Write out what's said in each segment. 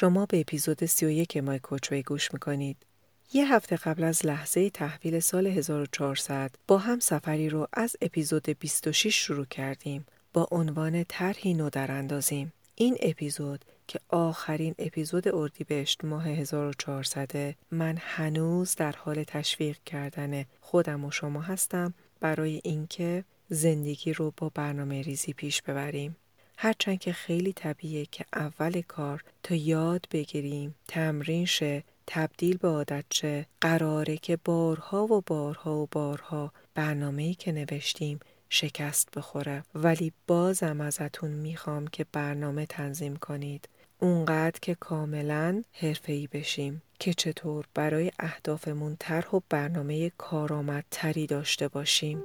شما به اپیزود 31 مای کوچوی گوش می‌کنید. یه هفته قبل از لحظه تحویل سال 1400 با هم سفری رو از اپیزود 26 شروع کردیم با عنوان طرحی نو در اندازیم. این اپیزود که آخرین اپیزود اردیبهشت ماه 1400 من هنوز در حال تشویق کردن خودم و شما هستم برای اینکه زندگی رو با برنامه ریزی پیش ببریم. هرچند که خیلی طبیعیه که اول کار تا یاد بگیریم تمرین شه تبدیل به عادت شه قراره که بارها و بارها و بارها برنامه‌ای که نوشتیم شکست بخوره. ولی بازم ازتون می‌خوام که برنامه تنظیم کنید. اونقدر که کاملا حرفه‌ای بشیم که چطور برای اهدافمون طرح و برنامه کارآمدتری داشته باشیم.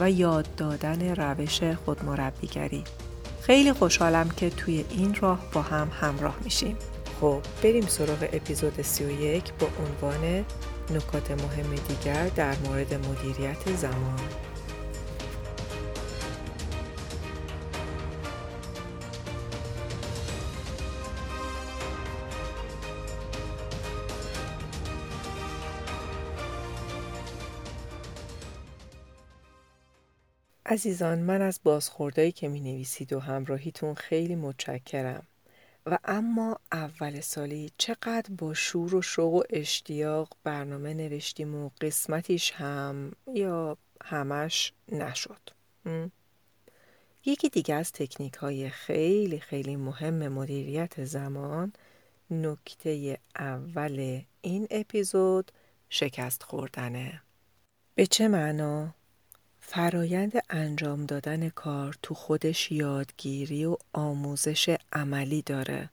و یاد دادن روش خودمربیگری. خیلی خوشحالم که توی این راه با هم همراه میشیم. خب بریم سراغ اپیزود 31 با عنوان نکات مهم دیگر در مورد مدیریت زمان. عزیزان من از بازخوردهایی که می نویسید و همراهیتون خیلی متشکرم. و اما اول سالی چقدر با شور و شوق و اشتیاق برنامه نوشتیم و قسمتیش هم یا همش نشد. یکی دیگه از تکنیک های خیلی خیلی مهم مدیریت زمان نکته اول این اپیزود شکست خوردنه. به چه معنا؟ فرایند انجام دادن کار تو خودش یادگیری و آموزش عملی داره.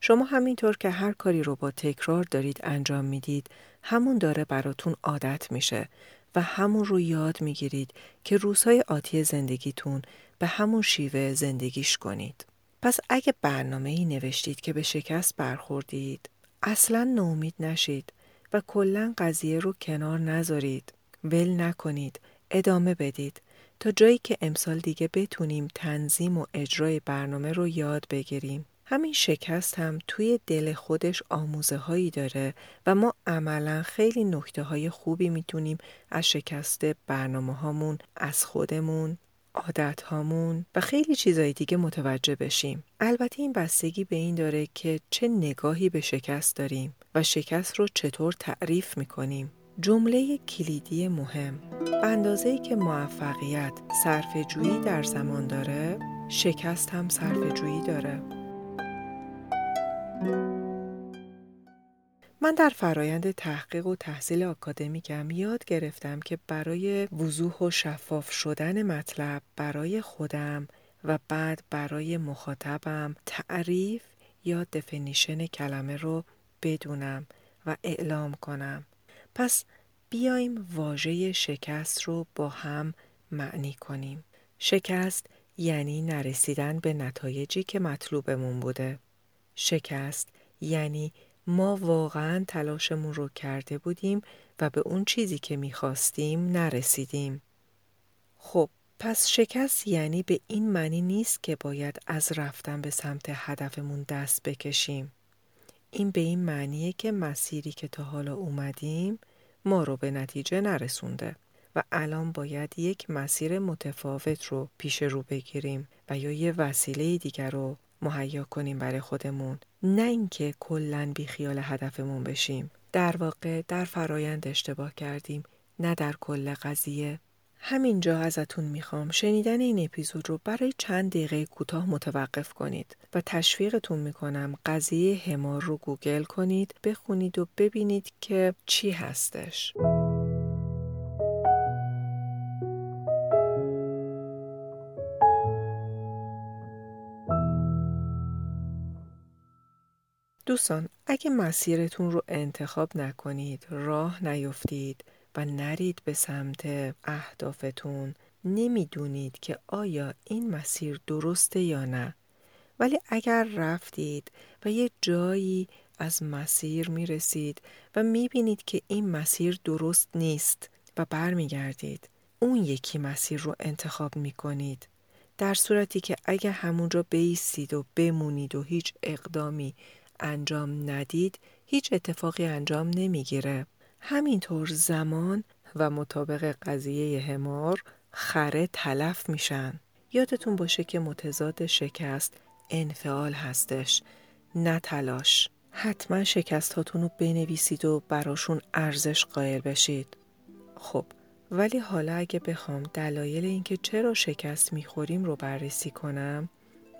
شما همینطور که هر کاری رو با تکرار دارید انجام می‌دید همون داره براتون عادت میشه و همون رو یاد می‌گیرید که روزهای آتی زندگیتون به همون شیوه زندگیش کنید. پس اگه برنامه ای نوشتید که به شکست برخوردید اصلا نومید نشید و کلا قضیه رو کنار نذارید. ول نکنید ادامه بدید تا جایی که امسال دیگه بتونیم تنظیم و اجرای برنامه رو یاد بگیریم. همین شکست هم توی دل خودش آموزه هایی داره و ما عملا خیلی نکته های خوبی می‌تونیم از شکست برنامه هامون از خودمون عادت هامون و خیلی چیزای دیگه متوجه بشیم. البته این بستگی به این داره که چه نگاهی به شکست داریم و شکست رو چطور تعریف می‌کنیم. جمله کلیدی مهم. به اندازه که موفقیت صرف جویی در زمان داره شکست هم صرف جویی داره. من در فرایند تحقیق و تحصیل آکادمیکم یاد گرفتم که برای وضوح و شفاف شدن مطلب برای خودم و بعد برای مخاطبم تعریف یا دفنیشن کلمه رو بدونم و اعلام کنم. پس بیایم واژه شکست رو با هم معنی کنیم. شکست یعنی نرسیدن به نتایجی که مطلوبمون بوده. شکست یعنی ما واقعا تلاشمون رو کرده بودیم و به اون چیزی که می‌خواستیم نرسیدیم. خب پس شکست یعنی به این معنی نیست که باید از رفتن به سمت هدفمون دست بکشیم. این به این معنیه که مسیری که تا حالا اومدیم ما رو به نتیجه نرسونده و الان باید یک مسیر متفاوت رو پیش رو بگیریم و یا یه وسیله دیگر رو مهیا کنیم برای خودمون. نه اینکه کلا خیال هدفمون بشیم. در واقع در فرایند اشتباه کردیم نه در کل قضیه. همینجا ازتون می‌خوام شنیدن این اپیزود رو برای چند دقیقه کوتاه متوقف کنید و تشویقتون می‌کنم قضیه همار رو گوگل کنید بخونید و ببینید که چی هستش. دوستان اگه مسیرتون رو انتخاب نکنید راه نیفتید و نرید به سمت اهدافتون. نمی‌دونید که آیا این مسیر درسته یا نه. ولی اگر رفتید و یه جایی از مسیر می‌رسید و می‌بینید که این مسیر درست نیست و برمیگردید اون یکی مسیر رو انتخاب می‌کنید. در صورتی که اگه همونجا بیستید و بمونید و هیچ اقدامی انجام ندید هیچ اتفاقی انجام نمی‌گیره. همینطور زمان و مطابق قضیه همار خره تلف میشن. یادتون باشه که متضاد شکست انفعال هستش نه تلاش. حتما شکست هاتون رو بنویسید و براشون ارزش قائل بشید. خب ولی حالا اگه بخوام دلایل اینکه چرا شکست می‌خوریم رو بررسی کنم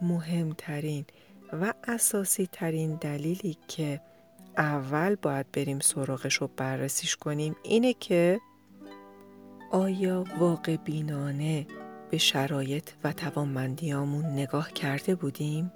مهمترین و اساسی ترین دلیلی که اول باید بریم سراغش رو بررسیش کنیم اینه که آیا واقع بینانه به شرایط و توانمندیامون نگاه کرده بودیم؟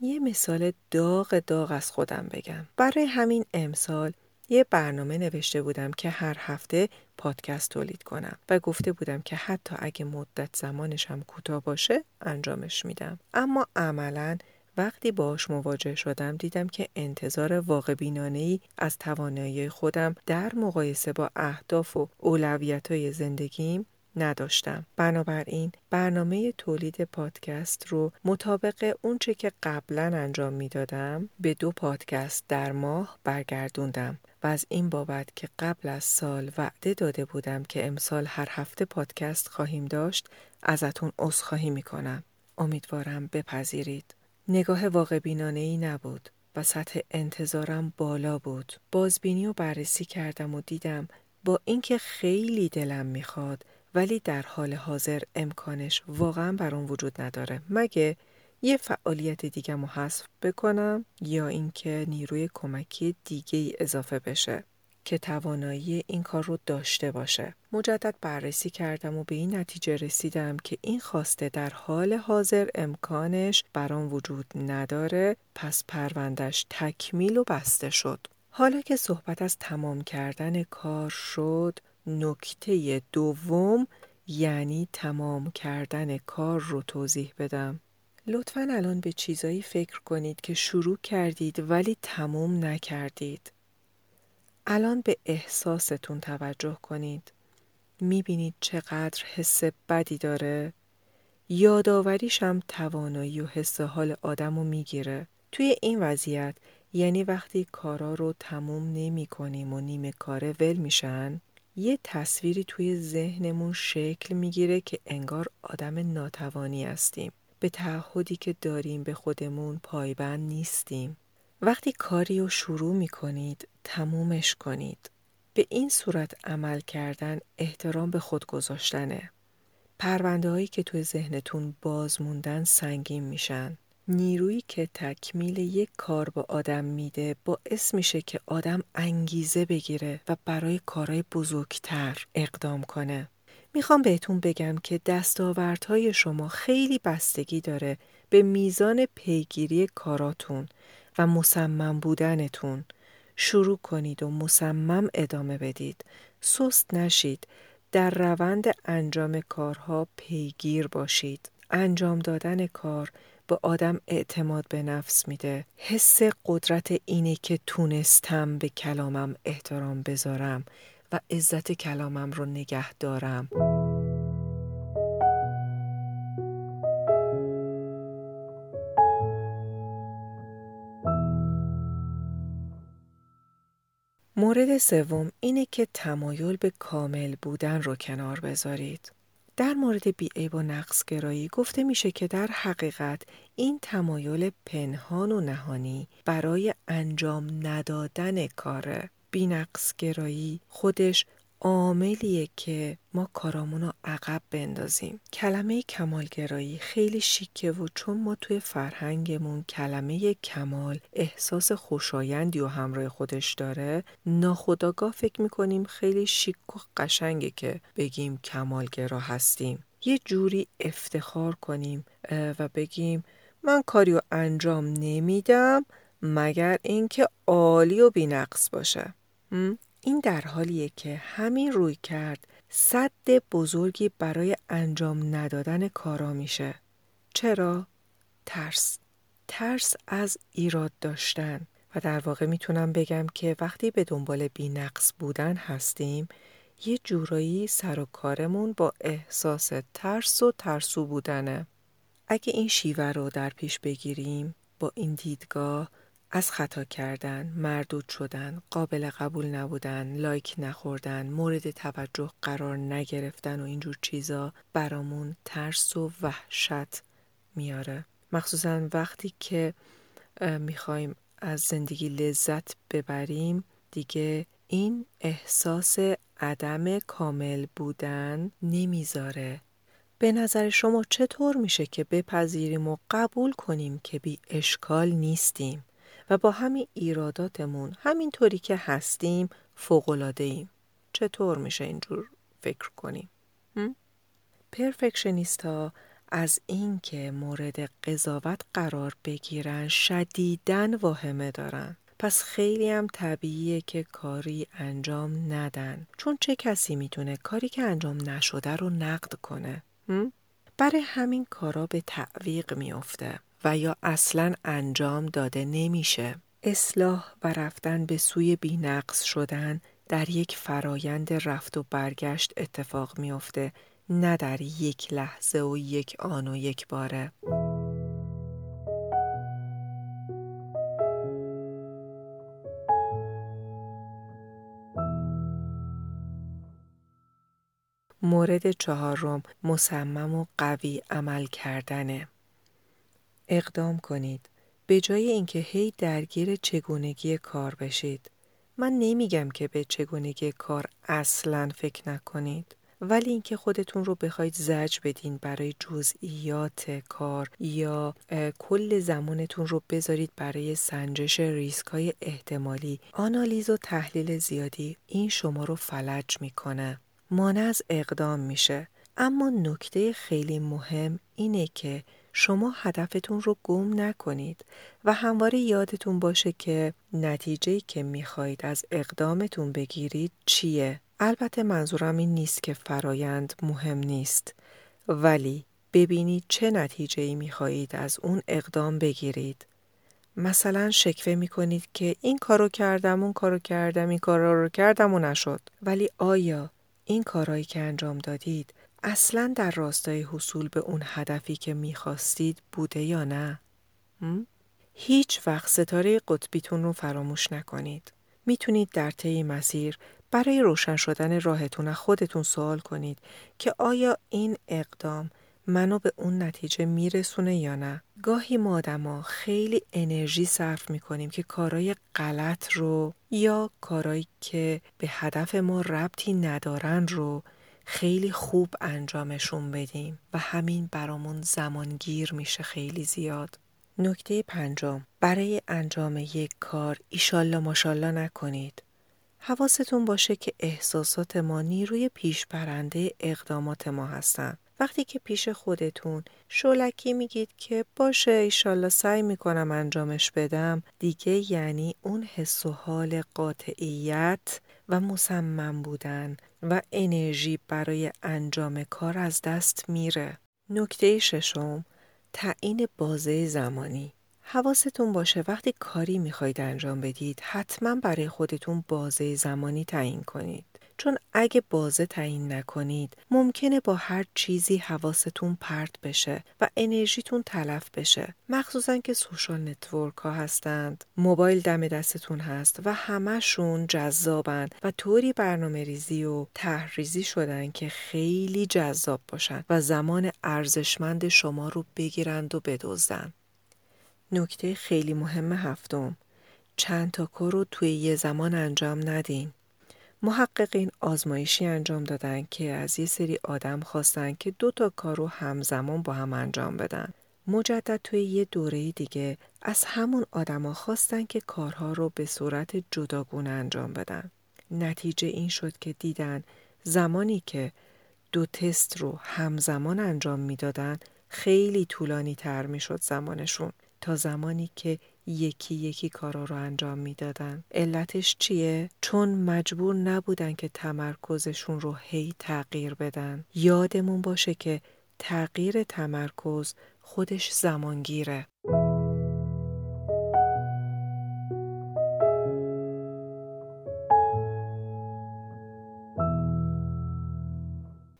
یه مثال داغ داغ از خودم بگم. برای همین امسال یه برنامه نوشته بودم که هر هفته پادکست تولید کنم و گفته بودم که حتی اگه مدت زمانش هم کوتاه باشه انجامش میدم اما عملا وقتی باش مواجه شدم دیدم که انتظار واقع بینانه ای از توانایی خودم در مقایسه با اهداف و اولویت های زندگیم نداشتم. بنابراین برنامه تولید پادکست رو مطابق اونچه که قبلا انجام می‌دادم به دو پادکست در ماه برگردوندم و از این بابت که قبل از سال وعده داده بودم که امسال هر هفته پادکست خواهیم داشت ازتون عذرخواهی می‌کنم. امیدوارم بپذیرید. نگاه واقع بینانه ای نبود و سطح انتظارم بالا بود. بازبینی و بررسی کردم و دیدم با اینکه خیلی دلم می‌خواد ولی در حال حاضر امکانش واقعا برام وجود نداره مگه یه فعالیت دیگه رو حذف بکنم یا اینکه نیروی کمکی دیگه ای اضافه بشه که توانایی این کار رو داشته باشه. مجدد بررسی کردم و به این نتیجه رسیدم که این خواسته در حال حاضر امکانش برام وجود نداره پس پروندش تکمیل و بسته شد. حالا که صحبت از تمام کردن کار شد نکته دوم یعنی تمام کردن کار رو توضیح بدم. لطفا الان به چیزایی فکر کنید که شروع کردید ولی تموم نکردید. الان به احساستون توجه کنید. می‌بینید چقدر حس بدی داره؟ یادآوریش هم توانایی و حس حال آدم رو می‌گیره. توی این وضعیت یعنی وقتی کارا رو تموم نمی کنیم و نیمه کاره ول میشن یه تصویری توی ذهنمون شکل می‌گیره که انگار آدم ناتوانی هستیم. به تعهدی که داریم به خودمون پایبند نیستیم. وقتی کاری رو شروع می کنید تمومش کنید. به این صورت عمل کردن احترام به خود گذاشتنه. پرونده هایی که توی ذهنتون باز موندن سنگین میشن. نیرویی که تکمیل یک کار با آدم میده باعث میشه که آدم انگیزه بگیره و برای کارهای بزرگتر اقدام کنه. می‌خوام بهتون بگم که دستاوردهای شما خیلی بستگی داره به میزان پیگیری کاراتون و مصمم بودنتون. شروع کنید و مصمم ادامه بدید. سست نشید. در روند انجام کارها پیگیر باشید. انجام دادن کار به آدم اعتماد به نفس میده حس قدرت اینه که تونستم به کلامم احترام بذارم و عزت کلامم رو نگه دارم مورد سوم اینه که تمایل به کامل بودن رو کنار بذارید. در مورد بیعیب و نقصگرایی گفته میشه که در حقیقت این تمایل پنهان و نهانی برای انجام ندادن کاره بینقص گرایی خودش عاملیه که ما کارامون رو عقب بندازیم. کلمه کمالگرایی خیلی شیکه و چون ما توی فرهنگمون کلمه کمال احساس خوشایندی و همراه خودش داره ناخداگاه فکر می‌کنیم خیلی شیک و قشنگه که بگیم کمالگرا هستیم. یه جوری افتخار کنیم و بگیم من کاری رو انجام نمیدم مگر اینکه عالی و بینقص باشه. این در حالیه که همین روی کرد صد بزرگی برای انجام ندادن کارا میشه. چرا؟ ترس. ترس از ایراد داشتن و در واقع می‌تونم بگم که وقتی به دنبال بینقص بودن هستیم یه جورایی سر و کارمون با احساس ترس و ترسو بودنه. اگه این شیوه رو در پیش بگیریم با این دیدگاه از خطا کردن، مردود شدن، قابل قبول نبودن، لایک نخوردن، مورد توجه قرار نگرفتن و اینجور چیزا برامون ترس و وحشت میاره. مخصوصا وقتی که می‌خوایم از زندگی لذت ببریم دیگه این احساس عدم کامل بودن نمی‌ذاره به نظر شما چطور میشه که بپذیریم و قبول کنیم که بی اشکال نیستیم و با همین ایراداتمون همینطوری که هستیم فوقلاده ایم. چطور میشه اینجور فکر کنیم؟ پرفکشنیست ها از اینکه مورد قضاوت قرار بگیرن شدیدن واهمه دارن. پس خیلی هم طبیعیه که کاری انجام ندن چون چه کسی می‌تونه کاری که انجام نشده رو نقد کنه برای همین کارا به تعویق میافته و یا اصلا انجام داده نمیشه. اصلاح و رفتن به سوی بینقص شدن در یک فرایند رفت و برگشت اتفاق میافته نه در یک لحظه و یک آن و یک باره. مورد چهارم مصمم و قوی عمل کردنه. اقدام کنید. به جای اینکه هی درگیر چگونگی کار بشید. من نمیگم که به چگونگی کار اصلا فکر نکنید. ولی اینکه خودتون رو بخواید زج بدین برای جزئیات کار یا کل زمانتون رو بذارید برای سنجش ریسک های احتمالی آنالیز و تحلیل زیادی این شما رو فلج می‌کنه مانع از اقدام میشه اما نکته خیلی مهم اینه که شما هدفتون رو گم نکنید و همواره یادتون باشه که نتیجه که می‌خواهید از اقدامتون بگیرید چیه؟ البته منظورم این نیست که فرایند مهم نیست ولی ببینید چه نتیجه ای می‌خواهید از اون اقدام بگیرید. مثلا شکوه می‌کنید که این کارو کردم اون کارو کردم این کارا رو کردم و نشد ولی آیا این کارهایی که انجام دادید اصلا در راستای حصول به اون هدفی که می‌خواستید بوده یا نه؟ هیچ وقت ستاره قطبیتون رو فراموش نکنید. می‌تونید در طی مسیر برای روشن شدن راهتون خودتون سوال کنید که آیا این اقدام منو به اون نتیجه میرسونه یا نه گاهی ما آدما خیلی انرژی صرف می‌کنیم که کارای غلط رو یا کارایی که به هدف ما ربطی ندارن رو خیلی خوب انجامشون بدیم و همین برامون زمانگیر میشه خیلی زیاد. نکته پنجم برای انجام یک کار ایشالله ماشالله نکنید. حواستون باشه که احساسات ما نیروی پیش برنده اقدامات ما هستن. وقتی که پیش خودتون شولکی میگید که باشه ایشالله سعی می‌کنم انجامش بدم دیگه یعنی اون حس و حال قاطعیت و مصمم بودن و انرژی برای انجام کار از دست میره. نکته ششم تعیین بازه زمانی حواستون باشه وقتی کاری می‌خواید انجام بدید حتما برای خودتون بازه زمانی تعیین کنید. چون اگه بازه تعیین نکنید ممکنه با هر چیزی حواستون پرت بشه و انرژیتون تلف بشه. مخصوصا که social network ها هستند. موبایل دم دستتون هست و همهشون جذابند و طوری برنامه ریزی و طرح‌ریزی شدن که خیلی جذاب باشن و زمان ارزشمند شما رو بگیرند و بدزدن. نکته خیلی مهم هفتم. چند تا کار رو توی یه زمان انجام ندین. محققین آزمایشی انجام دادن که از یه سری آدم خواستن که دو تا کار رو همزمان با هم انجام بدن. مجدد توی یه دوره دیگه از همون آدما خواستن که کارها رو به صورت جداگونه انجام بدن. نتیجه این شد که دیدن زمانی که دو تست رو همزمان انجام می‌دادن خیلی طولانی تر می شد زمانشون تا زمانی که یکی یکی کارا رو انجام می‌دادن. علتش چیه؟ چون مجبور نبودن که تمرکزشون رو هی تغییر بدن. یادمون باشه که تغییر تمرکز خودش زمانگیره.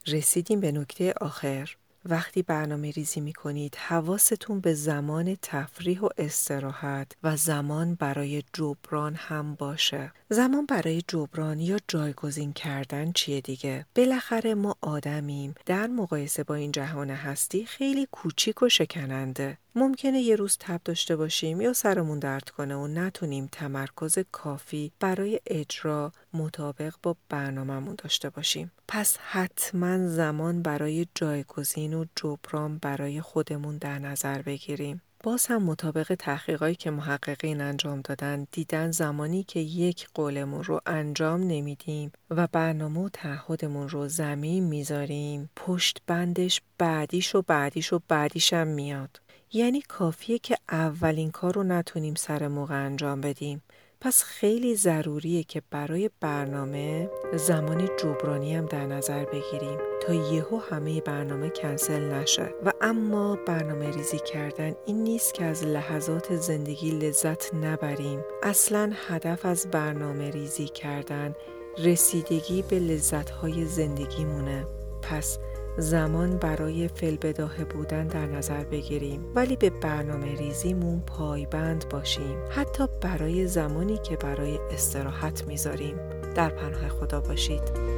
رسیدیم به نکته آخر. وقتی برنامه ریزی می کنید حواستون به زمان تفریح و استراحت و زمان برای جبران هم باشه. زمان برای جبران یا جایگزین کردن چیه دیگه؟ بالاخره ما آدمیم در مقایسه با این جهان هستی خیلی کوچیک و شکننده. ممکنه یه روز تب داشته باشیم یا سرمون درد کنه و نتونیم تمرکز کافی برای اجرا مطابق با برنامهمون داشته باشیم. پس حتما زمان برای جایگزین و جبران برای خودمون در نظر بگیریم. باز هم مطابق تحقیقاتی که محققین انجام دادن دیدن زمانی که یک قولمون رو انجام نمیدیم و برنامه و تعهدمون رو زمین می‌ذاریم پشت بندش بعدیش و بعدیش و بعدیش هم میاد یعنی کافیه که اولین کار رو نتونیم سر موقع انجام بدیم. پس خیلی ضروریه که برای برنامه زمان جبرانی هم در نظر بگیریم تا یهو همه برنامه کنسل نشه. و اما برنامه ریزی کردن این نیست که از لحظات زندگی لذت نبریم. اصلا هدف از برنامه ریزی کردن رسیدگی به لذتهای زندگی مونه پس زمان برای فلبداهه بودن در نظر بگیریم. ولی به برنامه ریزیمون پایبند باشیم. حتی برای زمانی که برای استراحت می‌ذاریم. در پناه خدا باشید.